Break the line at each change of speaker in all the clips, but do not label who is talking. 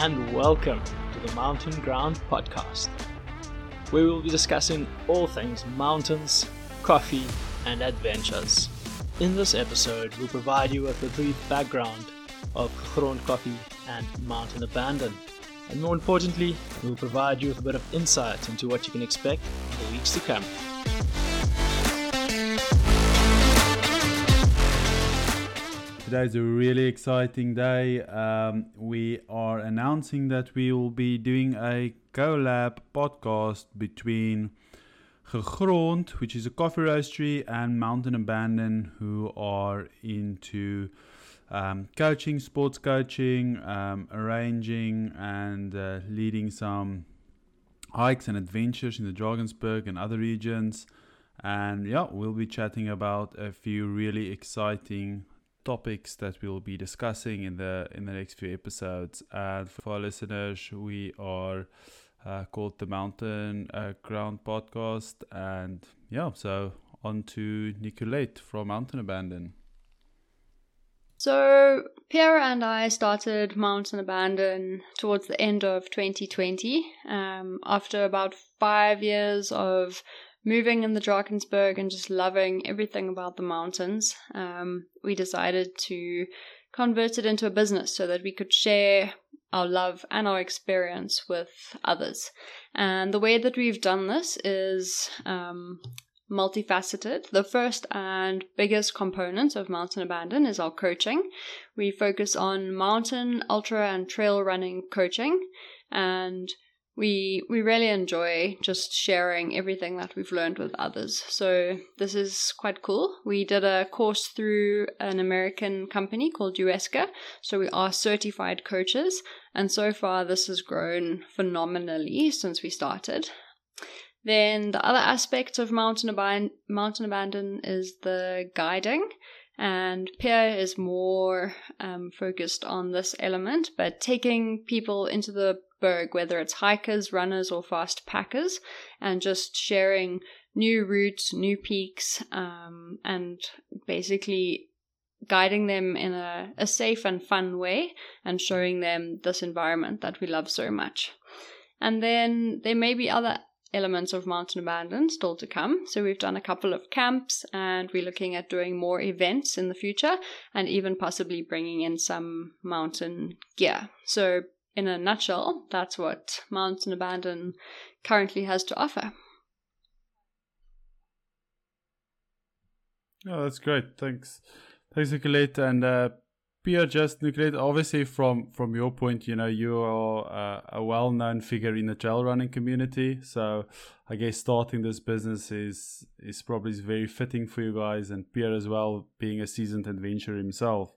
and welcome to the Mountain Ground Podcast, we will be discussing all things mountains, coffee, and adventures. In this episode, we'll provide you with a brief background of Gegrond Coffee and Mountain Abandon. And more importantly, we'll provide you with a bit of insight into what you can expect in the weeks to come.
Today is a really exciting day. Um, we are announcing that we will be doing a collab podcast between Gegrond, which is a coffee roastery, and Mountain Abandon, who are into um, coaching, sports coaching, um, arranging, and uh, leading some hikes and adventures in the Drakensberg and other regions. And yeah, we'll be chatting about a few really exciting topics that we'll be discussing in the in the next few episodes. And for our listeners, we are uh, called the Mountain uh, Ground Podcast. And yeah, so on to Nicolette from Mountain Abandon.
So, Pierre and I started Mountain Abandon towards the end of 2020 um, after about five years of moving in the Drakensberg and just loving everything about the mountains. Um, we decided to convert it into a business so that we could share our love and our experience with others. And the way that we've done this is um, multifaceted. The first and biggest component of Mountain Abandon is our coaching. We focus on mountain, ultra, and trail running coaching. And we we really enjoy just sharing everything that we've learned with others. So this is quite cool. We did a course through an American company called UESCA, so we are certified coaches, and so far this has grown phenomenally since we started. Then the other aspect of mountain, Ab- mountain abandon is the guiding and Pierre is more um, focused on this element, but taking people into the berg, whether it's hikers, runners, or fast packers, and just sharing new routes, new peaks, um, and basically guiding them in a, a safe and fun way and showing them this environment that we love so much. And then there may be other elements of mountain abandon still to come. So we've done a couple of camps and we're looking at doing more events in the future and even possibly bringing in some mountain gear. So in a nutshell, that's what Mountain Abandon currently has to offer.
Oh, that's great. Thanks. Thanks, Nicolette. And uh, Pierre, just Nicolette, obviously from, from your point, you know, you are uh, a well-known figure in the trail running community. So I guess starting this business is, is probably very fitting for you guys and Pierre as well, being a seasoned adventurer himself.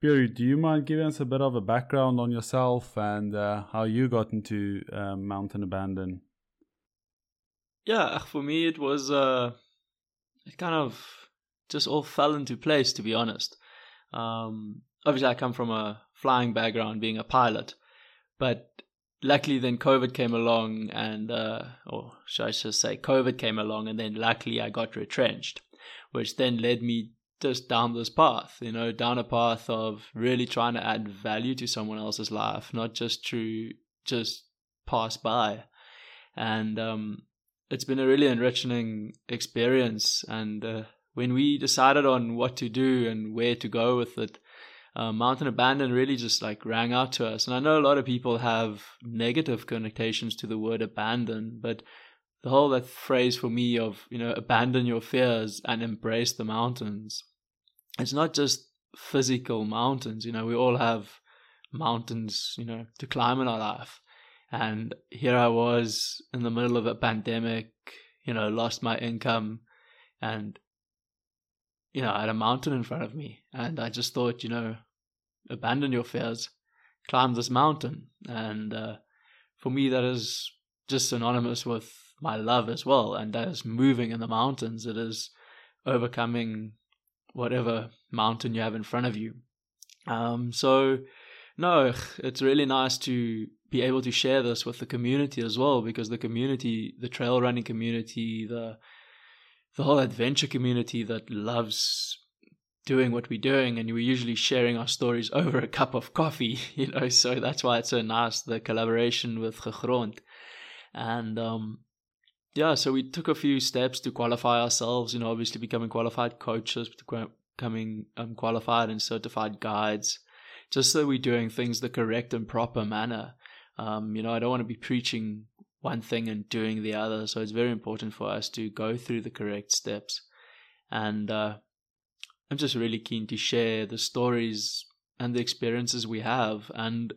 Pierre, do you mind giving us a bit of a background on yourself and uh, how you got into uh, mountain abandon?
Yeah, for me it was uh, it kind of just all fell into place to be honest. Um, obviously, I come from a flying background, being a pilot, but luckily then COVID came along, and uh, or should I just say, COVID came along, and then luckily I got retrenched, which then led me just down this path, you know, down a path of really trying to add value to someone else's life, not just to just pass by. And um, it's been a really enriching experience. And uh, when we decided on what to do and where to go with it, uh, Mountain Abandon really just like rang out to us. And I know a lot of people have negative connotations to the word abandon, but the whole that phrase for me of you know abandon your fears and embrace the mountains it's not just physical mountains. You know, we all have mountains, you know, to climb in our life. And here I was in the middle of a pandemic, you know, lost my income and, you know, I had a mountain in front of me. And I just thought, you know, abandon your fears, climb this mountain. And uh, for me, that is just synonymous with my love as well. And that is moving in the mountains. It is overcoming whatever mountain you have in front of you. Um, so, no, it's really nice to be able to share this with the community as well because the community, the trail running community, the the whole adventure community that loves doing what we're doing and we're usually sharing our stories over a cup of coffee you know so that's why it's so nice the collaboration with gegrond and um yeah so we took a few steps to qualify ourselves you know obviously becoming qualified coaches becoming um, qualified and certified guides just so we're doing things the correct and proper manner. Um you know i don't want to be preaching one thing and doing the other so it's very important for us to go through the correct steps. And uh I'm just really keen to share the stories and the experiences we have, and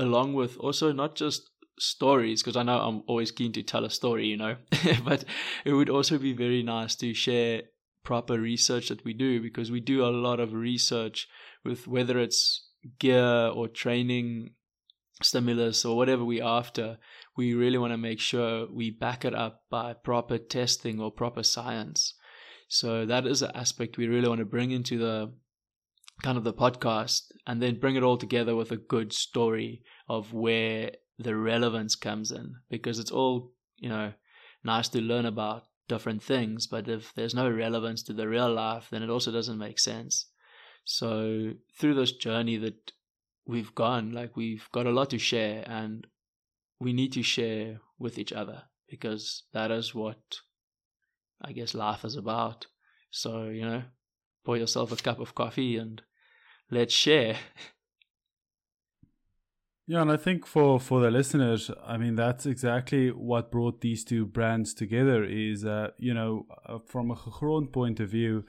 along with also not just stories, because I know I'm always keen to tell a story, you know, but it would also be very nice to share proper research that we do because we do a lot of research with whether it's gear or training stimulus or whatever we're after, we really want to make sure we back it up by proper testing or proper science. So that is an aspect we really want to bring into the kind of the podcast and then bring it all together with a good story of where the relevance comes in because it's all, you know, nice to learn about different things, but if there's no relevance to the real life, then it also doesn't make sense. So through this journey that we've gone, like we've got a lot to share and we need to share with each other because that is what I guess life is about. So, you know, pour yourself a cup of coffee and let's share.
Yeah, and I think for for the listeners, I mean that's exactly what brought these two brands together. Is uh, you know uh, from a Gegrond point of view,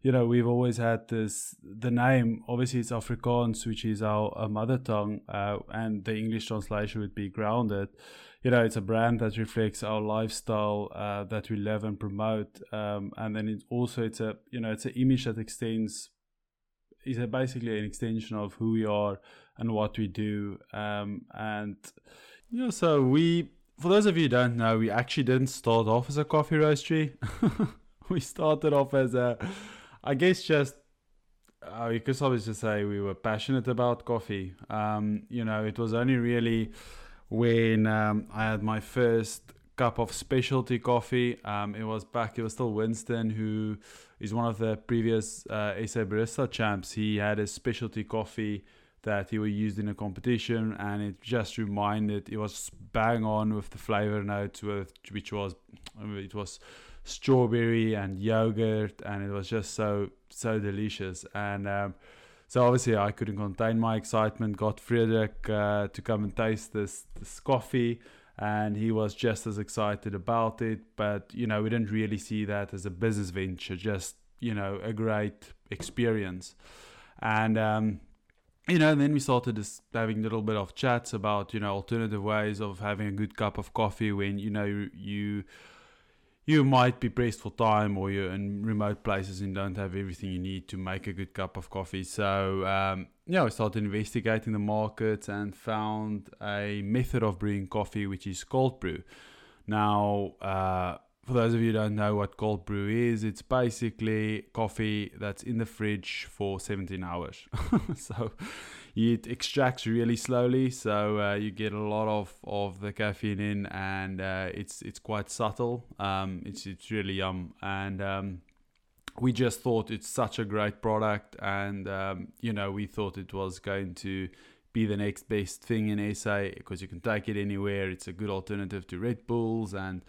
you know we've always had this the name. Obviously, it's Afrikaans, which is our, our mother tongue, uh, and the English translation would be grounded you know, it's a brand that reflects our lifestyle uh, that we love and promote, um, and then it also it's a you know it's an image that extends is basically an extension of who we are and what we do, um, and you know, so we for those of you who don't know, we actually didn't start off as a coffee roastery. we started off as a, I guess, just uh, you could just say we were passionate about coffee. Um, you know, it was only really when um, I had my first cup of specialty coffee. Um, it was back, it was still Winston, who is one of the previous uh, SA Barista champs. He had a specialty coffee that he was used in a competition, and it just reminded, it was bang on with the flavor notes, with, which was, it was strawberry and yogurt, and it was just so, so delicious. And, um, so obviously I couldn't contain my excitement. Got Frederick uh, to come and taste this this coffee, and he was just as excited about it. But you know, we didn't really see that as a business venture, just you know, a great experience. And um, you know, and then we started just having a little bit of chats about you know alternative ways of having a good cup of coffee when you know you, you might be pressed for time or you're in remote places and don't have everything you need to make a good cup of coffee. So, um, yeah, I started investigating the market and found a method of brewing coffee which is cold brew. Now, uh, for those of you who don't know what cold brew is, it's basically coffee that's in the fridge for 17 hours. so it extracts really slowly, so uh, you get a lot of, of the caffeine in, and uh, it's it's quite subtle. Um, it's it's really yum, and um, we just thought it's such a great product, and um, you know we thought it was going to be the next best thing in SA because you can take it anywhere. It's a good alternative to Red Bulls and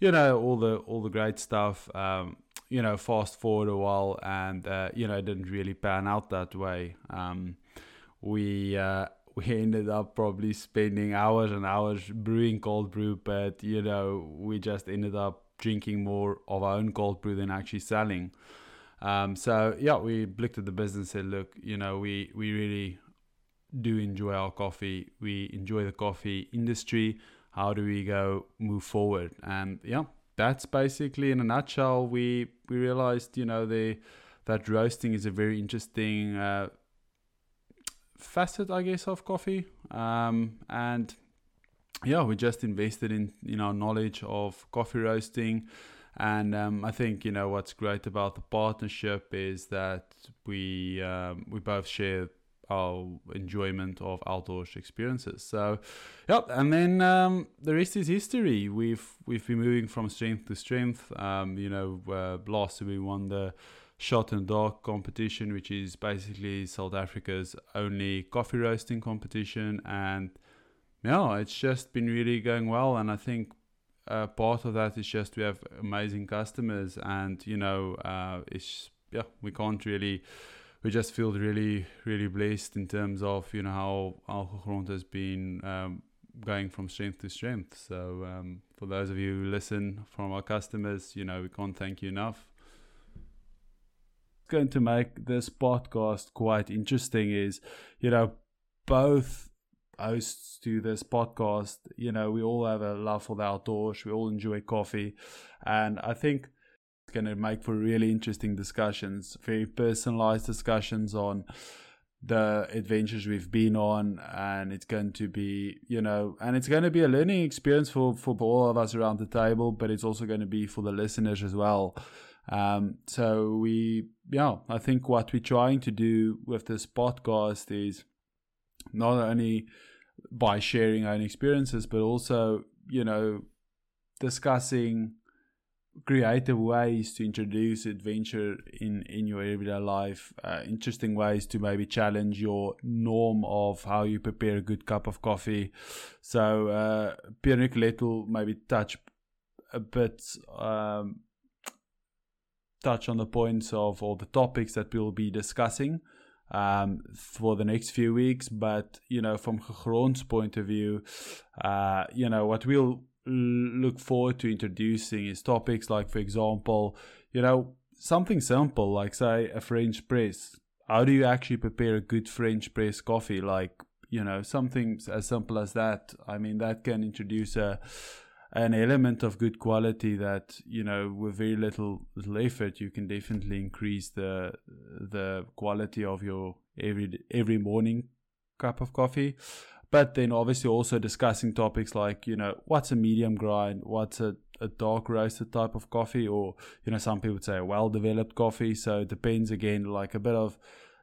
you know all the all the great stuff. Um, you know, fast forward a while, and uh, you know, it didn't really pan out that way. Um, we uh, we ended up probably spending hours and hours brewing cold brew, but you know, we just ended up drinking more of our own cold brew than actually selling. Um, so yeah, we looked at the business and said, look, you know, we we really do enjoy our coffee. We enjoy the coffee industry how do we go move forward and yeah that's basically in a nutshell we we realized you know the that roasting is a very interesting uh, facet i guess of coffee um, and yeah we just invested in in our knowledge of coffee roasting and um, I think you know what's great about the partnership is that we um, we both share our enjoyment of outdoors experiences. So, yep. And then um, the rest is history. We've we've been moving from strength to strength. Um, you know, uh, last year we won the Shot the Dark competition, which is basically South Africa's only coffee roasting competition, and yeah, it's just been really going well. And I think uh, part of that is just we have amazing customers, and you know, uh, it's yeah, we can't really we just feel really, really blessed in terms of you know how Alcohol has been um, going from strength to strength. So um, for those of you who listen from our customers, you know we can't thank you enough. Going to make this podcast quite interesting is, you know, both hosts to this podcast, you know, we all have a love for the outdoors. We all enjoy coffee, and I think it's going to make for really interesting discussions, very personalized discussions on the adventures we've been on and it's going to be you know and it's going to be a learning experience for for all of us around the table but it's also going to be for the listeners as well um, so we yeah i think what we're trying to do with this podcast is not only by sharing our own experiences but also you know discussing creative ways to introduce adventure in in your everyday life uh, interesting ways to maybe challenge your norm of how you prepare a good cup of coffee. So uh, Pierre Nicolette will maybe touch a bit um, touch on the points of all the topics that we'll be discussing um, for the next few weeks but you know from Gegrond's point of view uh, you know what we'll look forward to introducing is topics like, for example, you know, something simple like, say, a French press. How do you actually prepare a good French press coffee? Like, you know, something as simple as that. I mean, that can introduce a an element of good quality that you know with very little little effort you can definitely increase the the quality of your every every morning cup of coffee. But then obviously also discussing topics like you know what's a medium grind? What's a, a dark roasted type of coffee? Or you know some people would say a well developed coffee. So it depends again like a bit of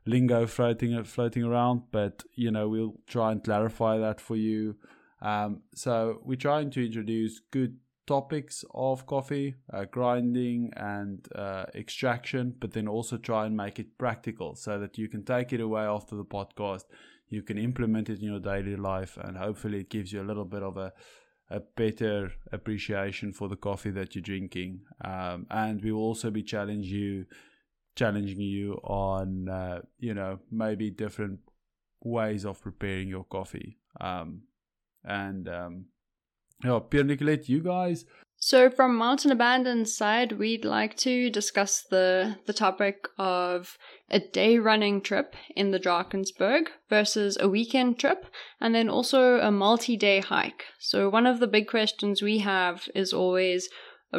lingo floating floating around. But you know we'll try and clarify that for you um, so we're trying to introduce good topics of coffee uh, grinding and uh, extraction but then also try and make it practical so that you can take it away after the podcast. You can implement it in your daily life and hopefully it gives you a little bit of a a better appreciation for the coffee that you're drinking. Um, and we will also be challenge you challenging you on uh, you know maybe different ways of preparing your coffee. Um, and um, yeah, Pierre Nicolette, you guys
so from Mountain Abandon's side, we'd like to discuss the the topic of a day running trip in the Drakensberg versus a weekend trip, and then also a multi day hike. So one of the big questions we have is always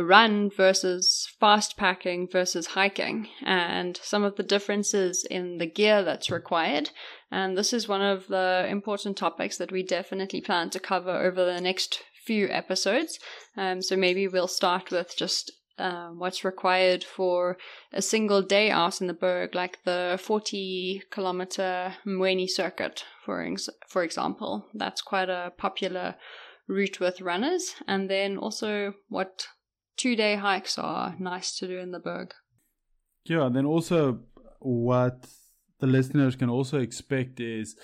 run versus fast packing versus hiking, and some of the differences in the gear that's required. And this is one of the important topics that we definitely plan to cover over the next few episodes. Um, so maybe we'll start with just um, what's required for a single day out in the Berg, like the 40 kilometer Mweni circuit, for, ex- for example. That's quite a popular route with runners. And then also what two day hikes are nice to do in the Berg.
Yeah, and then also what the listeners can also expect is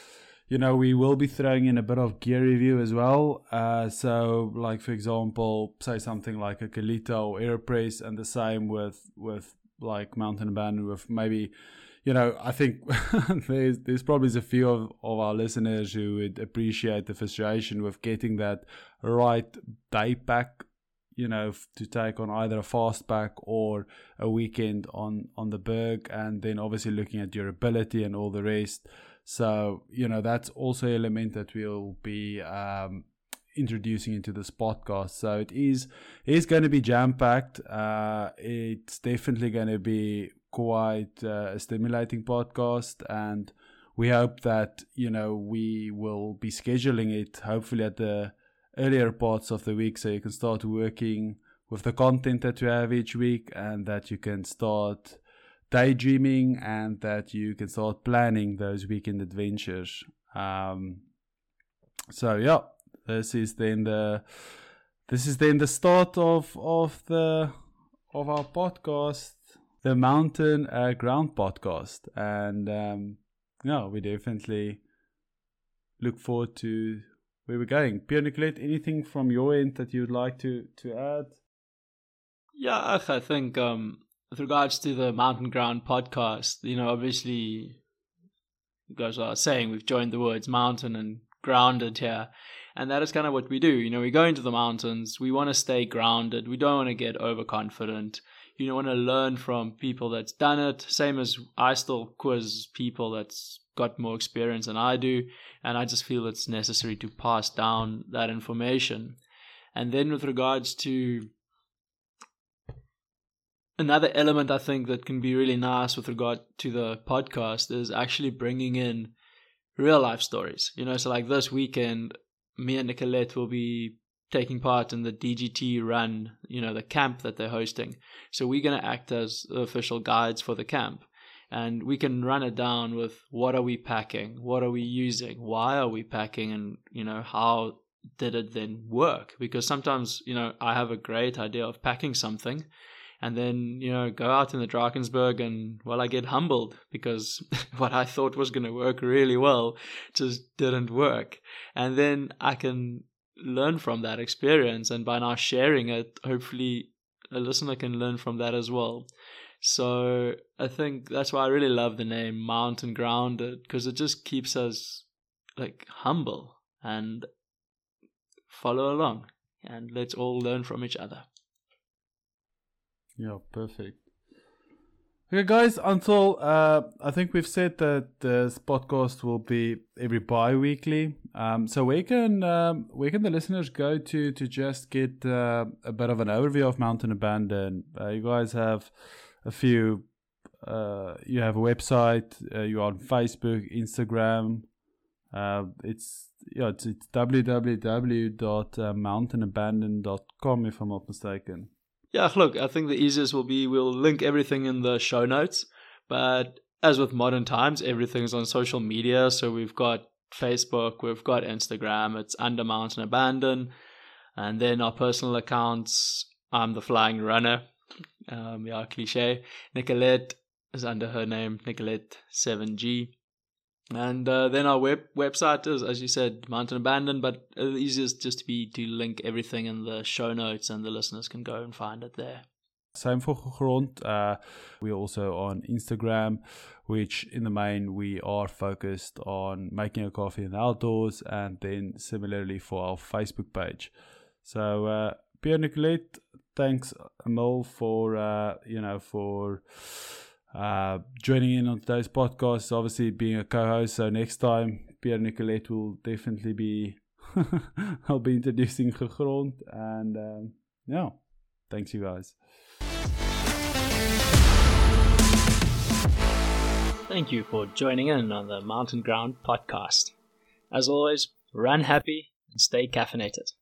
you know, we will be throwing in a bit of gear review as well. Uh, so, like for example, say something like a Kalita or Aeropress, and the same with with like Mountain Band with maybe, you know, I think there's there's probably a few of, of our listeners who would appreciate the frustration with getting that right day pack you know to take on either a fast pack or a weekend on on the berg and then obviously looking at durability and all the rest so, you know, that's also an element that we'll be um, introducing into this podcast. So it is it is going to be jam packed. Uh, it's definitely going to be quite uh, a stimulating podcast, and we hope that you know we will be scheduling it hopefully at the earlier parts of the week, so you can start working with the content that you have each week, and that you can start daydreaming and that you can start planning those weekend adventures. Um, so yeah, this is then the this is then the start of of the of our podcast, the Mountain uh, Ground podcast, and um, yeah, we definitely look forward to where we're going. Pierre Nicolette, anything from your end that you'd like to to add?
Yeah, I think um, with regards to the Mountain Ground podcast, you know, obviously, goes without saying, we've joined the words mountain and grounded here. And that is kind of what we do. You know, we go into the mountains, we want to stay grounded, we don't want to get overconfident. You know, want to learn from people that's done it. Same as I still quiz people that's got more experience than I do. And I just feel it's necessary to pass down that information. And then with regards to another element I think that can be really nice with regard to the podcast is actually bringing in real life stories. You know, so like this weekend, me and Nicolette will be taking part in the DGT run, you know, the camp that they're hosting. So we're going to act as official guides for the camp. And we can run it down with what are we packing? What are we using? Why are we packing? And, you know, how did it then work? Because sometimes, you know, I have a great idea of packing something and then you know go out in the Drakensberg and well I get humbled because what I thought was going to work really well just didn't work and then I can learn from that experience and by now sharing it hopefully a listener can learn from that as well so I think that's why I really love the name Mountain Grounded because it just keeps us like humble and follow along and let's all learn from each other
yeah, perfect. Okay, guys. Until uh, I think we've said that this podcast will be every bi-weekly. Um, so where can um, where can the listeners go to to just get uh, a bit of an overview of Mountain Abandon? Uh, you guys have a few. Uh, you have a website. Uh, you're on Facebook, Instagram. Uh, it's yeah, it's, it's www.mountainabandon.com if I'm not mistaken.
Yeah, look, I think the easiest will be we'll link everything in the show notes. But as with modern times, everything's on social media. So we've got Facebook, we've got Instagram, it's under Mountain Abandon. And then our personal accounts, I'm the Flying Runner. Um, yeah, cliche. Nicolette is under her name, Nicolette7G. And uh, then our web website is, as you said, Mountain Abandon, but the easiest just to be to link everything in the show notes, and the listeners can go and find it there.
Same for Gegrond. Uh, we're also on Instagram, which in the main we are focused on making a coffee in the outdoors, and then similarly for our Facebook page. So uh, Pierre Nicolette, thanks Emil for uh, you know for uh, joining in on today's podcast, obviously being a co-host. So next time, Pierre Nicolette will definitely be. I'll be introducing Gegrond, and um, yeah, thanks you guys.
Thank you for joining in on the Mountain Ground podcast. As always, run happy and stay caffeinated.